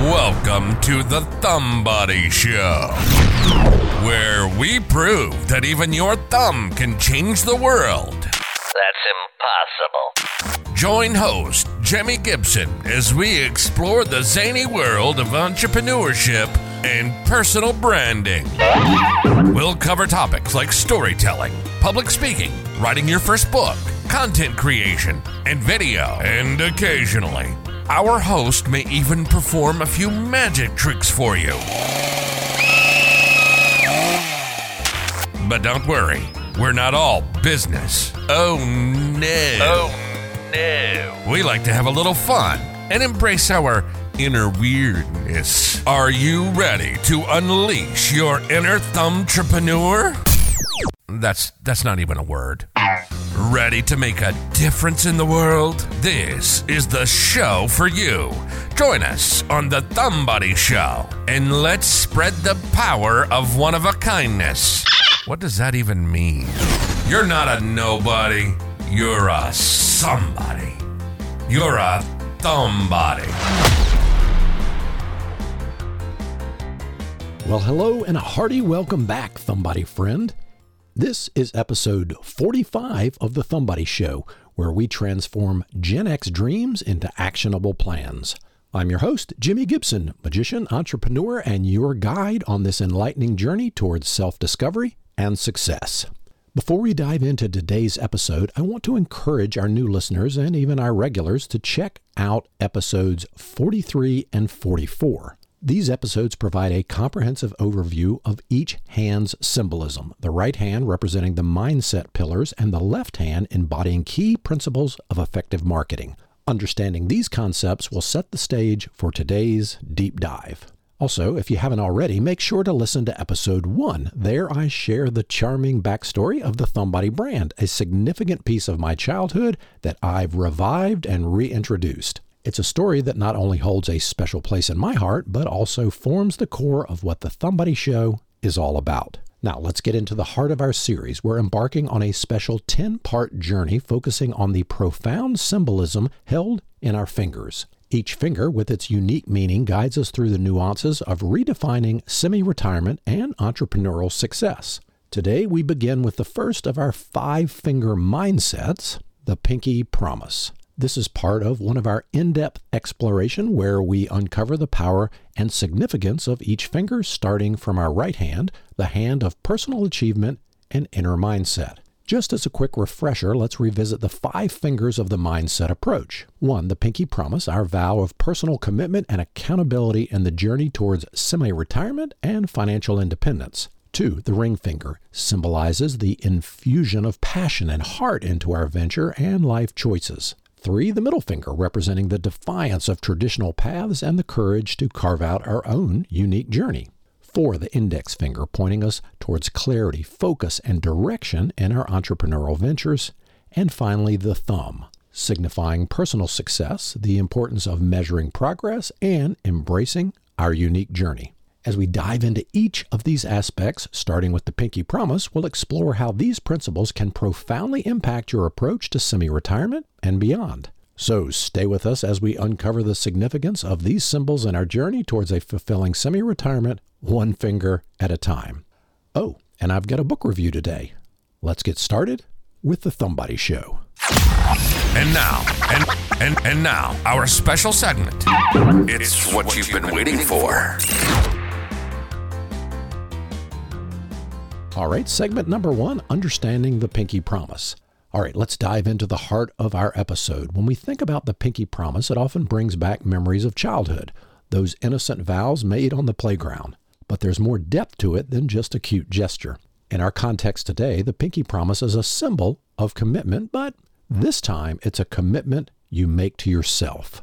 Welcome to the Thumbody Show, where we prove that even your thumb can change the world. That's impossible. Join host Jimi Gibson as we explore the zany world of entrepreneurship and personal branding. We'll cover topics like storytelling, public speaking, writing your first book, content creation, and video. And occasionally, our host may even perform a few magic tricks for you. But don't worry, we're not all business. Oh no. Oh no. We like to have a little fun and embrace our inner weirdness. Are you ready to unleash your inner thumbtrepreneur? That's that's not even a word. Ready to make a difference in the world? This is the show for you. Join us on the Thumbody Show and let's spread the power of one of a kindness. What does that even mean? You're not a nobody. You're a somebody. You're a thumbody. Well, hello and a hearty welcome back, Thumbody friend. This is episode 45 of the Thumbody Show, where we transform Gen X dreams into actionable plans. I'm your host, Jimi Gibson, magician, entrepreneur, and your guide on this enlightening journey towards self discovery and success. Before we dive into today's episode, I want to encourage our new listeners and even our regulars to check out episodes 43 and 44. These episodes provide a comprehensive overview of each hand's symbolism, the right hand representing the mindset pillars and the left hand embodying key principles of effective marketing. Understanding these concepts will set the stage for today's deep dive. Also, if you haven't already, make sure to listen to episode one. There I share the charming backstory of the Thumbody brand, a significant piece of my childhood that I've revived and reintroduced. It's a story that not only holds a special place in my heart, but also forms the core of what the Thumbody Show is all about. Now, let's get into the heart of our series. We're embarking on a special 10 part journey focusing on the profound symbolism held in our fingers. Each finger, with its unique meaning, guides us through the nuances of redefining semi retirement and entrepreneurial success. Today, we begin with the first of our five finger mindsets the pinky promise. This is part of one of our in depth exploration where we uncover the power and significance of each finger, starting from our right hand, the hand of personal achievement and inner mindset. Just as a quick refresher, let's revisit the five fingers of the mindset approach. One, the pinky promise, our vow of personal commitment and accountability in the journey towards semi retirement and financial independence. Two, the ring finger symbolizes the infusion of passion and heart into our venture and life choices. Three, the middle finger, representing the defiance of traditional paths and the courage to carve out our own unique journey. Four, the index finger, pointing us towards clarity, focus, and direction in our entrepreneurial ventures. And finally, the thumb, signifying personal success, the importance of measuring progress, and embracing our unique journey. As we dive into each of these aspects, starting with the Pinky Promise, we'll explore how these principles can profoundly impact your approach to semi retirement and beyond. So stay with us as we uncover the significance of these symbols in our journey towards a fulfilling semi retirement, one finger at a time. Oh, and I've got a book review today. Let's get started with the Thumbody Show. And now, and and and now, our special segment. It's, what, you've been waiting for. All right, segment number one Understanding the Pinky Promise. All right, let's dive into the heart of our episode. When we think about the Pinky Promise, it often brings back memories of childhood, those innocent vows made on the playground. But there's more depth to it than just a cute gesture. In our context today, the Pinky Promise is a symbol of commitment, but this time it's a commitment you make to yourself.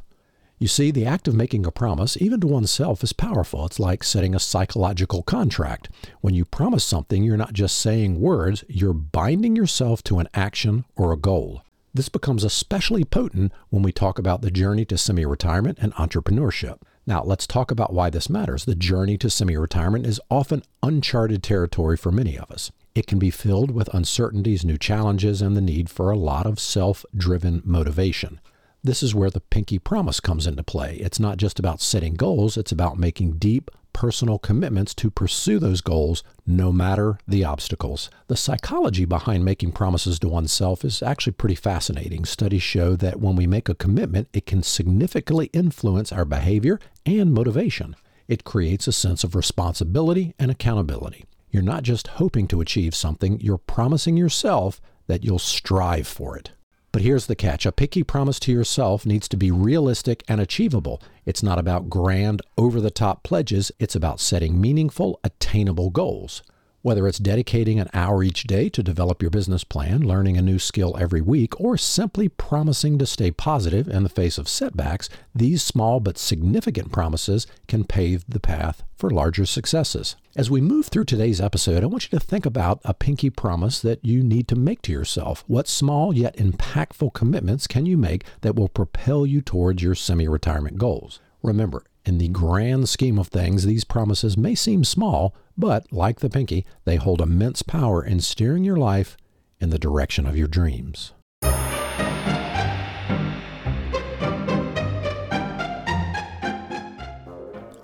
You see, the act of making a promise, even to oneself, is powerful. It's like setting a psychological contract. When you promise something, you're not just saying words, you're binding yourself to an action or a goal. This becomes especially potent when we talk about the journey to semi retirement and entrepreneurship. Now, let's talk about why this matters. The journey to semi retirement is often uncharted territory for many of us. It can be filled with uncertainties, new challenges, and the need for a lot of self driven motivation. This is where the pinky promise comes into play. It's not just about setting goals, it's about making deep, personal commitments to pursue those goals no matter the obstacles. The psychology behind making promises to oneself is actually pretty fascinating. Studies show that when we make a commitment, it can significantly influence our behavior and motivation. It creates a sense of responsibility and accountability. You're not just hoping to achieve something, you're promising yourself that you'll strive for it. But here's the catch a picky promise to yourself needs to be realistic and achievable. It's not about grand, over the top pledges, it's about setting meaningful, attainable goals. Whether it's dedicating an hour each day to develop your business plan, learning a new skill every week, or simply promising to stay positive in the face of setbacks, these small but significant promises can pave the path for larger successes. As we move through today's episode, I want you to think about a pinky promise that you need to make to yourself. What small yet impactful commitments can you make that will propel you towards your semi retirement goals? Remember, in the grand scheme of things, these promises may seem small, but like the pinky, they hold immense power in steering your life in the direction of your dreams.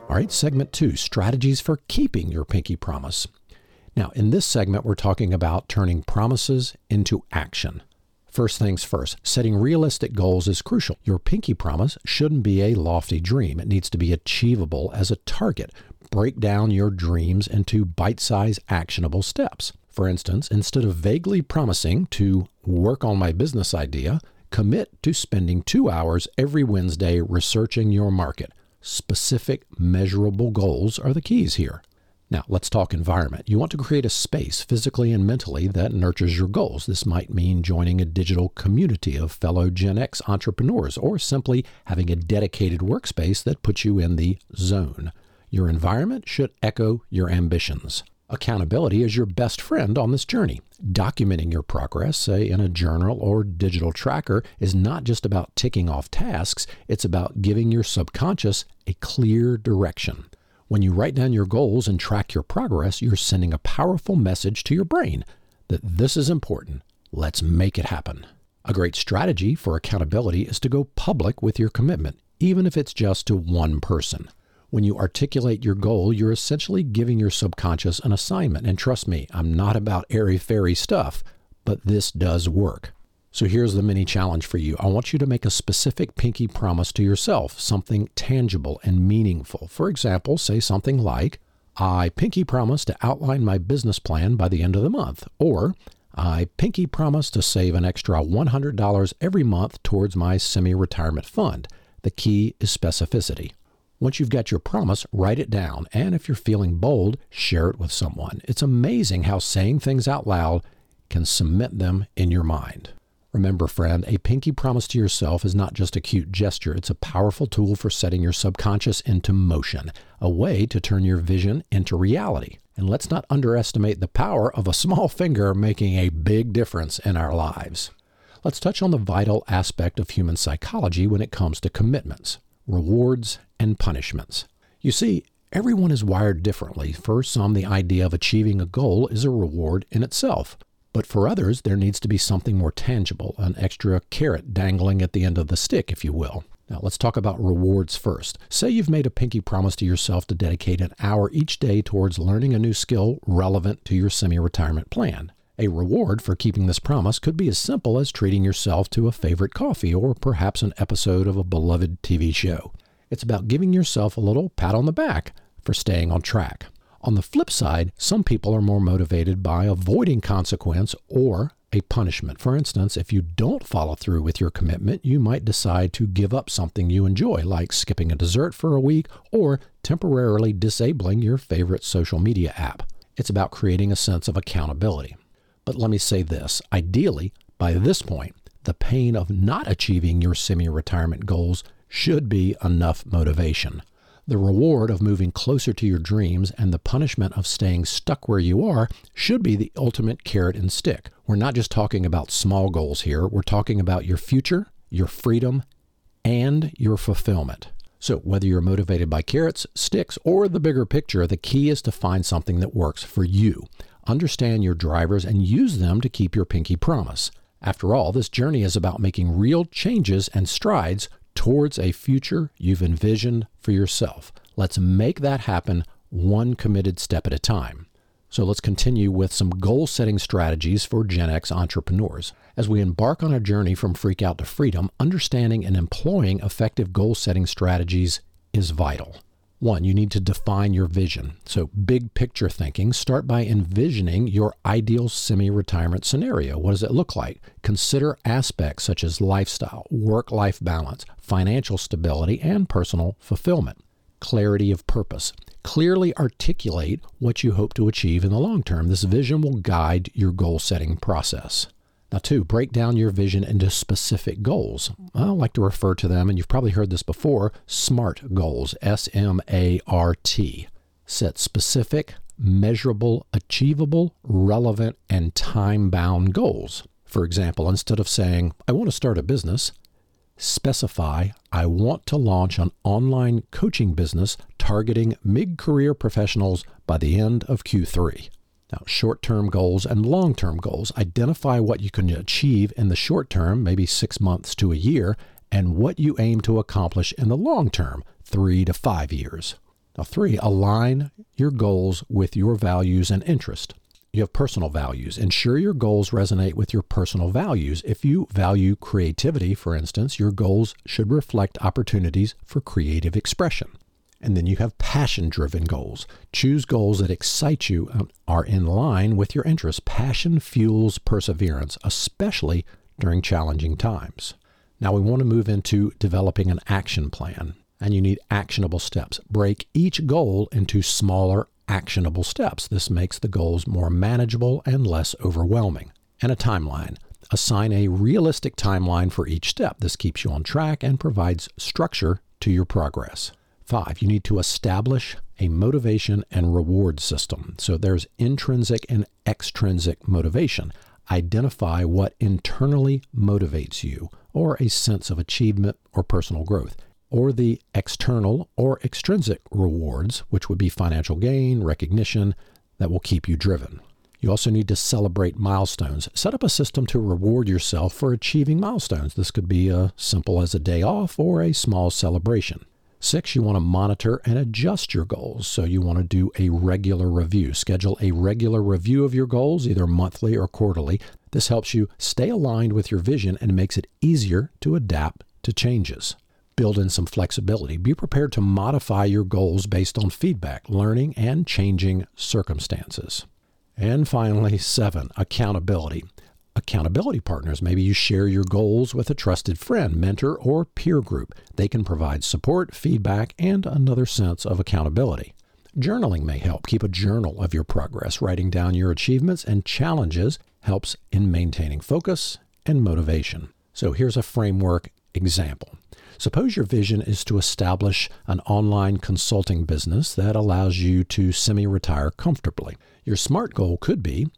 All right, segment two strategies for keeping your pinky promise. Now, in this segment, we're talking about turning promises into action. First things first, setting realistic goals is crucial. Your pinky promise shouldn't be a lofty dream. It needs to be achievable as a target. Break down your dreams into bite sized, actionable steps. For instance, instead of vaguely promising to work on my business idea, commit to spending two hours every Wednesday researching your market. Specific, measurable goals are the keys here. Now, let's talk environment. You want to create a space physically and mentally that nurtures your goals. This might mean joining a digital community of fellow Gen X entrepreneurs or simply having a dedicated workspace that puts you in the zone. Your environment should echo your ambitions. Accountability is your best friend on this journey. Documenting your progress, say in a journal or digital tracker, is not just about ticking off tasks, it's about giving your subconscious a clear direction. When you write down your goals and track your progress, you're sending a powerful message to your brain that this is important. Let's make it happen. A great strategy for accountability is to go public with your commitment, even if it's just to one person. When you articulate your goal, you're essentially giving your subconscious an assignment. And trust me, I'm not about airy fairy stuff, but this does work. So here's the mini challenge for you. I want you to make a specific pinky promise to yourself, something tangible and meaningful. For example, say something like, I pinky promise to outline my business plan by the end of the month, or I pinky promise to save an extra $100 every month towards my semi retirement fund. The key is specificity. Once you've got your promise, write it down, and if you're feeling bold, share it with someone. It's amazing how saying things out loud can cement them in your mind. Remember, friend, a pinky promise to yourself is not just a cute gesture, it's a powerful tool for setting your subconscious into motion, a way to turn your vision into reality. And let's not underestimate the power of a small finger making a big difference in our lives. Let's touch on the vital aspect of human psychology when it comes to commitments rewards and punishments. You see, everyone is wired differently. For some, the idea of achieving a goal is a reward in itself. But for others, there needs to be something more tangible, an extra carrot dangling at the end of the stick, if you will. Now, let's talk about rewards first. Say you've made a pinky promise to yourself to dedicate an hour each day towards learning a new skill relevant to your semi retirement plan. A reward for keeping this promise could be as simple as treating yourself to a favorite coffee or perhaps an episode of a beloved TV show. It's about giving yourself a little pat on the back for staying on track. On the flip side, some people are more motivated by avoiding consequence or a punishment. For instance, if you don't follow through with your commitment, you might decide to give up something you enjoy, like skipping a dessert for a week or temporarily disabling your favorite social media app. It's about creating a sense of accountability. But let me say this ideally, by this point, the pain of not achieving your semi retirement goals should be enough motivation. The reward of moving closer to your dreams and the punishment of staying stuck where you are should be the ultimate carrot and stick. We're not just talking about small goals here, we're talking about your future, your freedom, and your fulfillment. So, whether you're motivated by carrots, sticks, or the bigger picture, the key is to find something that works for you. Understand your drivers and use them to keep your pinky promise. After all, this journey is about making real changes and strides towards a future you've envisioned for yourself. Let's make that happen one committed step at a time. So let's continue with some goal setting strategies for Gen X entrepreneurs. As we embark on a journey from freak out to freedom, understanding and employing effective goal setting strategies is vital. One, you need to define your vision. So, big picture thinking, start by envisioning your ideal semi retirement scenario. What does it look like? Consider aspects such as lifestyle, work life balance, financial stability, and personal fulfillment. Clarity of purpose. Clearly articulate what you hope to achieve in the long term. This vision will guide your goal setting process. Now, two, break down your vision into specific goals. I like to refer to them, and you've probably heard this before SMART goals, S M A R T. Set specific, measurable, achievable, relevant, and time bound goals. For example, instead of saying, I want to start a business, specify I want to launch an online coaching business targeting mid career professionals by the end of Q3. Now, short term goals and long term goals identify what you can achieve in the short term, maybe six months to a year, and what you aim to accomplish in the long term, three to five years. Now, three, align your goals with your values and interest. You have personal values. Ensure your goals resonate with your personal values. If you value creativity, for instance, your goals should reflect opportunities for creative expression. And then you have passion driven goals. Choose goals that excite you and are in line with your interests. Passion fuels perseverance, especially during challenging times. Now we want to move into developing an action plan, and you need actionable steps. Break each goal into smaller actionable steps. This makes the goals more manageable and less overwhelming. And a timeline. Assign a realistic timeline for each step. This keeps you on track and provides structure to your progress. Five, you need to establish a motivation and reward system. So there's intrinsic and extrinsic motivation. Identify what internally motivates you, or a sense of achievement or personal growth or the external or extrinsic rewards, which would be financial gain, recognition, that will keep you driven. You also need to celebrate milestones. Set up a system to reward yourself for achieving milestones. This could be as simple as a day off or a small celebration. Six, you want to monitor and adjust your goals. So you want to do a regular review. Schedule a regular review of your goals, either monthly or quarterly. This helps you stay aligned with your vision and makes it easier to adapt to changes build in some flexibility. Be prepared to modify your goals based on feedback, learning, and changing circumstances. And finally, seven, accountability. Accountability partners. Maybe you share your goals with a trusted friend, mentor, or peer group. They can provide support, feedback, and another sense of accountability. Journaling may help. Keep a journal of your progress. Writing down your achievements and challenges helps in maintaining focus and motivation. So here's a framework example. Suppose your vision is to establish an online consulting business that allows you to semi retire comfortably. Your SMART goal could be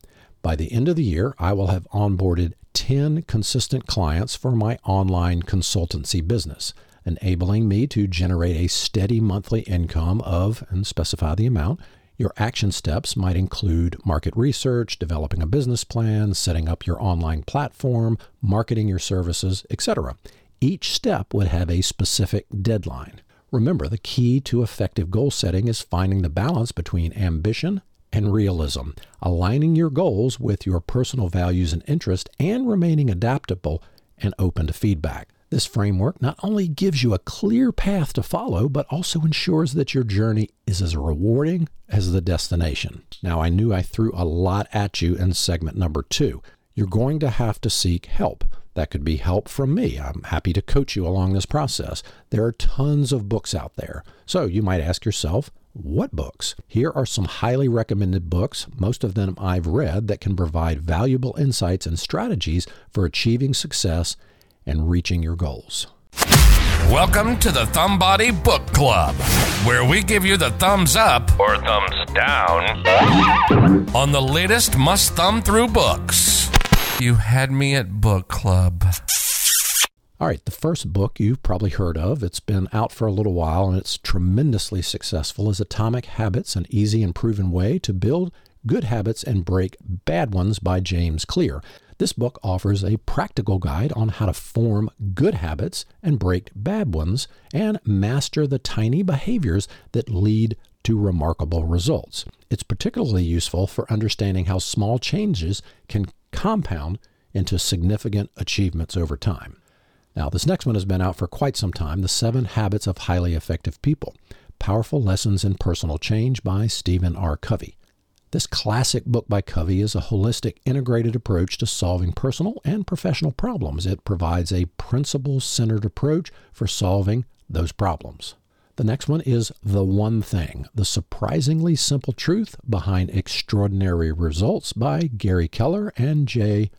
by the end of the year, I will have onboarded 10 consistent clients for my online consultancy business, enabling me to generate a steady monthly income of, and specify the amount. Your action steps might include market research, developing a business plan, setting up your online platform, marketing your services, etc. Each step would have a specific deadline. Remember, the key to effective goal setting is finding the balance between ambition and realism, aligning your goals with your personal values and interests, and remaining adaptable and open to feedback. This framework not only gives you a clear path to follow, but also ensures that your journey is as rewarding as the destination. Now, I knew I threw a lot at you in segment number two. You're going to have to seek help. That could be help from me. I'm happy to coach you along this process. There are tons of books out there. So you might ask yourself, what books? Here are some highly recommended books, most of them I've read, that can provide valuable insights and strategies for achieving success and reaching your goals. Welcome to the Thumbody Book Club, where we give you the thumbs up Or thumbs down. on the latest must thumb through books. You had me at book club. All right, the first book you've probably heard of, it's been out for a little while and it's tremendously successful, is Atomic Habits An Easy and Proven Way to Build Good Habits and Break Bad Ones by James Clear. This book offers a practical guide on how to form good habits and break bad ones and master the tiny behaviors that lead to remarkable results. It's particularly useful for understanding how small changes can compound into significant achievements over time. Now, this next one has been out for quite some time The Seven Habits of Highly Effective People Powerful Lessons in Personal Change by Stephen R. Covey. This classic book by Covey is a holistic, integrated approach to solving personal and professional problems. It provides a principle centered approach for solving those problems. The next one is The One Thing The Surprisingly Simple Truth Behind Extraordinary Results by Gary Keller and Jay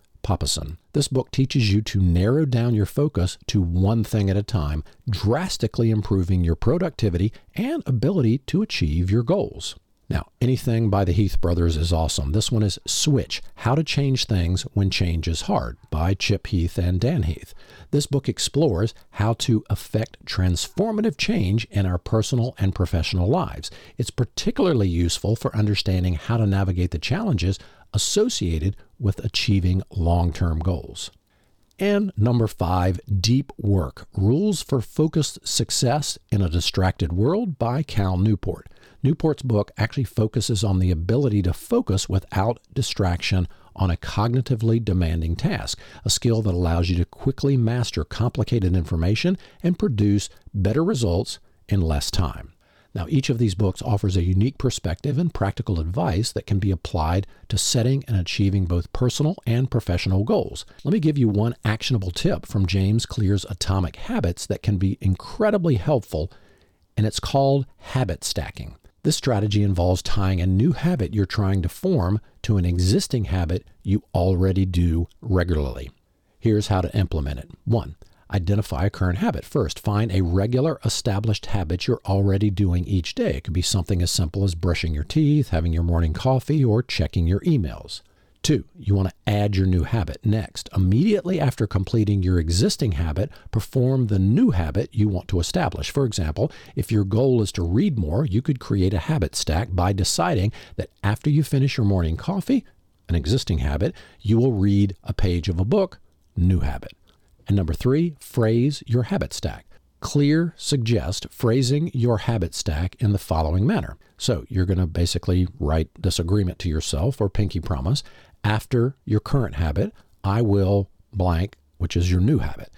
This book teaches you to narrow down your focus to one thing at a time, drastically improving your productivity and ability to achieve your goals. Now, anything by the Heath brothers is awesome. This one is Switch How to Change Things When Change is Hard by Chip Heath and Dan Heath. This book explores how to effect transformative change in our personal and professional lives. It's particularly useful for understanding how to navigate the challenges associated with achieving long term goals. And number five, Deep Work Rules for Focused Success in a Distracted World by Cal Newport. Newport's book actually focuses on the ability to focus without distraction on a cognitively demanding task, a skill that allows you to quickly master complicated information and produce better results in less time. Now, each of these books offers a unique perspective and practical advice that can be applied to setting and achieving both personal and professional goals. Let me give you one actionable tip from James Clear's Atomic Habits that can be incredibly helpful, and it's called habit stacking. This strategy involves tying a new habit you're trying to form to an existing habit you already do regularly. Here's how to implement it. 1. Identify a current habit. First, find a regular established habit you're already doing each day. It could be something as simple as brushing your teeth, having your morning coffee, or checking your emails. Two, you want to add your new habit. Next, immediately after completing your existing habit, perform the new habit you want to establish. For example, if your goal is to read more, you could create a habit stack by deciding that after you finish your morning coffee, an existing habit, you will read a page of a book, new habit. And number three, phrase your habit stack. Clear suggest phrasing your habit stack in the following manner. So you're going to basically write this agreement to yourself or pinky promise after your current habit, I will blank, which is your new habit.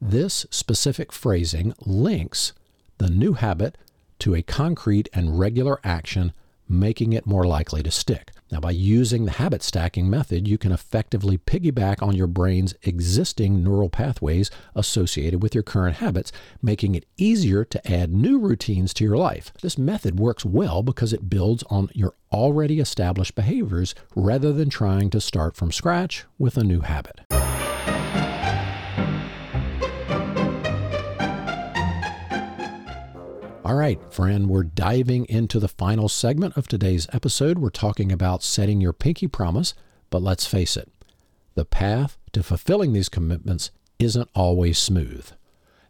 This specific phrasing links the new habit to a concrete and regular action, making it more likely to stick. Now, by using the habit stacking method, you can effectively piggyback on your brain's existing neural pathways associated with your current habits, making it easier to add new routines to your life. This method works well because it builds on your already established behaviors rather than trying to start from scratch with a new habit. All right, friend, we're diving into the final segment of today's episode. We're talking about setting your pinky promise, but let's face it, the path to fulfilling these commitments isn't always smooth.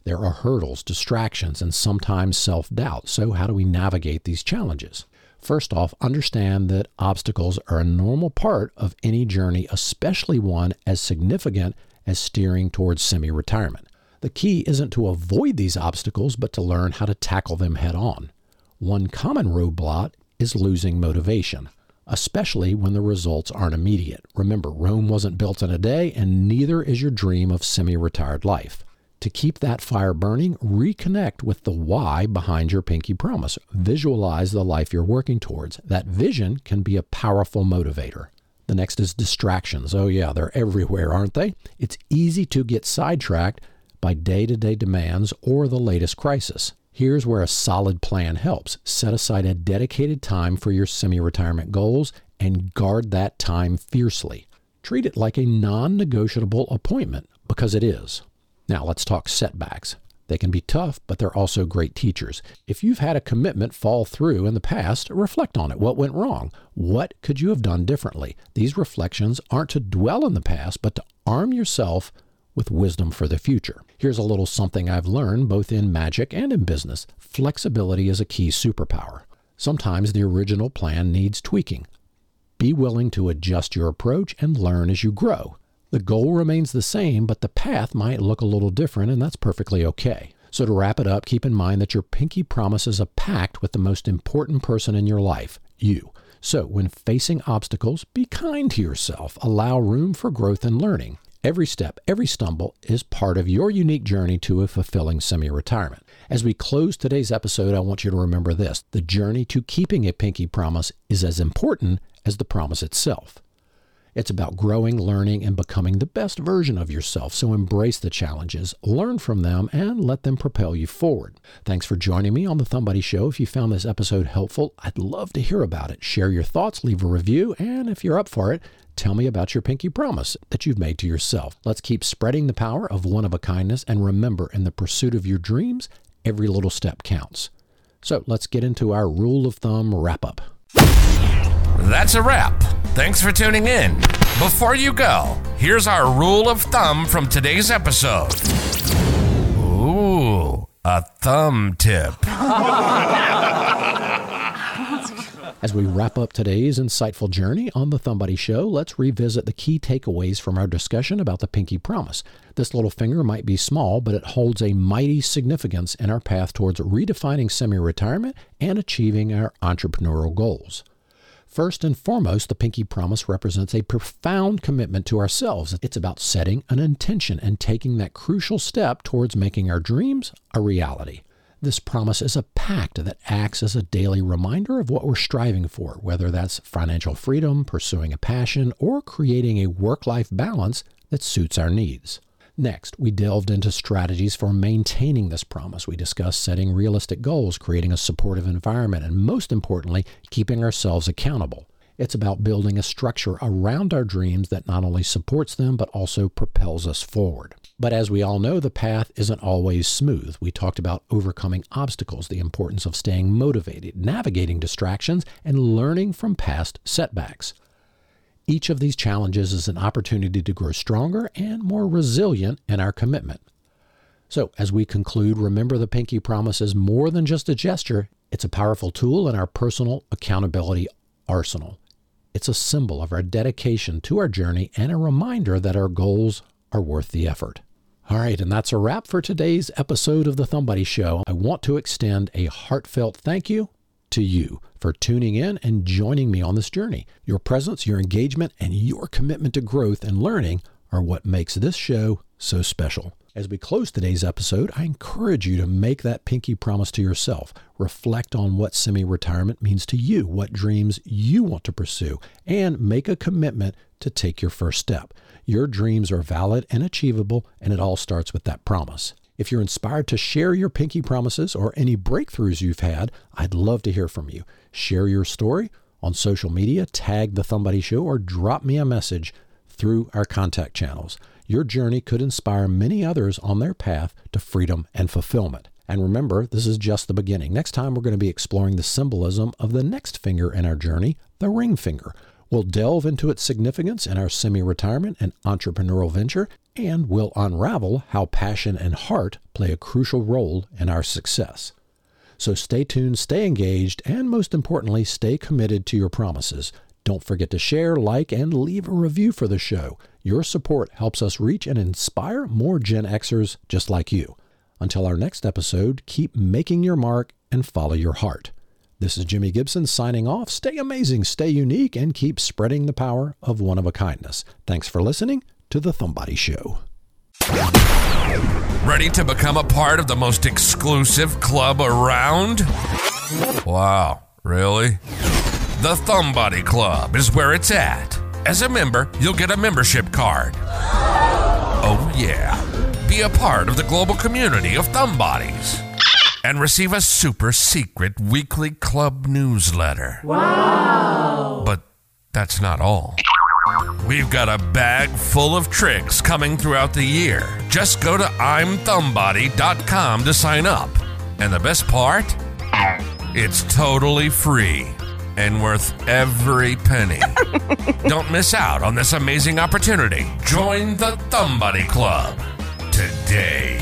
There are hurdles, distractions, and sometimes self doubt. So, how do we navigate these challenges? First off, understand that obstacles are a normal part of any journey, especially one as significant as steering towards semi retirement. The key isn't to avoid these obstacles, but to learn how to tackle them head on. One common roadblock is losing motivation, especially when the results aren't immediate. Remember, Rome wasn't built in a day, and neither is your dream of semi retired life. To keep that fire burning, reconnect with the why behind your pinky promise. Visualize the life you're working towards. That vision can be a powerful motivator. The next is distractions. Oh, yeah, they're everywhere, aren't they? It's easy to get sidetracked by day to day demands or the latest crisis. Here's where a solid plan helps. Set aside a dedicated time for your semi retirement goals and guard that time fiercely. Treat it like a non negotiable appointment because it is. Now, let's talk setbacks. They can be tough, but they're also great teachers. If you've had a commitment fall through in the past, reflect on it. What went wrong? What could you have done differently? These reflections aren't to dwell in the past, but to arm yourself with wisdom for the future. Here's a little something I've learned both in magic and in business flexibility is a key superpower. Sometimes the original plan needs tweaking. Be willing to adjust your approach and learn as you grow. The goal remains the same, but the path might look a little different, and that's perfectly okay. So, to wrap it up, keep in mind that your pinky promise is a pact with the most important person in your life, you. So, when facing obstacles, be kind to yourself. Allow room for growth and learning. Every step, every stumble is part of your unique journey to a fulfilling semi retirement. As we close today's episode, I want you to remember this the journey to keeping a pinky promise is as important as the promise itself. It's about growing, learning, and becoming the best version of yourself. So embrace the challenges, learn from them, and let them propel you forward. Thanks for joining me on the Thumbody Show. If you found this episode helpful, I'd love to hear about it. Share your thoughts, leave a review, and if you're up for it, tell me about your pinky promise that you've made to yourself. Let's keep spreading the power of one of a kindness, and remember, in the pursuit of your dreams, every little step counts. So let's get into our rule of thumb wrap up. That's a wrap. Thanks for tuning in. Before you go, here's our rule of thumb from today's episode. Ooh, a thumb tip. As we wrap up today's insightful journey on the Thumbody Show, let's revisit the key takeaways from our discussion about the pinky promise. This little finger might be small, but it holds a mighty significance in our path towards redefining semi retirement and achieving our entrepreneurial goals. First and foremost, the Pinky Promise represents a profound commitment to ourselves. It's about setting an intention and taking that crucial step towards making our dreams a reality. This promise is a pact that acts as a daily reminder of what we're striving for, whether that's financial freedom, pursuing a passion, or creating a work life balance that suits our needs. Next, we delved into strategies for maintaining this promise. We discussed setting realistic goals, creating a supportive environment, and most importantly, keeping ourselves accountable. It's about building a structure around our dreams that not only supports them, but also propels us forward. But as we all know, the path isn't always smooth. We talked about overcoming obstacles, the importance of staying motivated, navigating distractions, and learning from past setbacks. Each of these challenges is an opportunity to grow stronger and more resilient in our commitment. So, as we conclude, remember the Pinky Promise is more than just a gesture, it's a powerful tool in our personal accountability arsenal. It's a symbol of our dedication to our journey and a reminder that our goals are worth the effort. All right, and that's a wrap for today's episode of the Thumbody Show. I want to extend a heartfelt thank you to you for tuning in and joining me on this journey. Your presence, your engagement, and your commitment to growth and learning are what makes this show so special. As we close today's episode, I encourage you to make that pinky promise to yourself. Reflect on what semi retirement means to you, what dreams you want to pursue, and make a commitment to take your first step. Your dreams are valid and achievable, and it all starts with that promise. If you're inspired to share your pinky promises or any breakthroughs you've had, I'd love to hear from you. Share your story on social media, tag the Thumbody Show, or drop me a message through our contact channels. Your journey could inspire many others on their path to freedom and fulfillment. And remember, this is just the beginning. Next time, we're going to be exploring the symbolism of the next finger in our journey, the ring finger. We'll delve into its significance in our semi retirement and entrepreneurial venture, and we'll unravel how passion and heart play a crucial role in our success. So stay tuned, stay engaged, and most importantly, stay committed to your promises. Don't forget to share, like, and leave a review for the show. Your support helps us reach and inspire more Gen Xers just like you. Until our next episode, keep making your mark and follow your heart. This is Jimi Gibson signing off. Stay amazing, stay unique, and keep spreading the power of one of a kindness. Thanks for listening to The Thumbody Show. Ready to become a part of the most exclusive club around? Wow, really? The Thumbody Club is where it's at. As a member, you'll get a membership card. Oh, yeah. Be a part of the global community of Thumbodies and receive a super secret weekly club newsletter. Wow. But that's not all. We've got a bag full of tricks coming throughout the year. Just go to imthumbody.com to sign up. And the best part? It's totally free and worth every penny. Don't miss out on this amazing opportunity. Join the Thumbody Club today.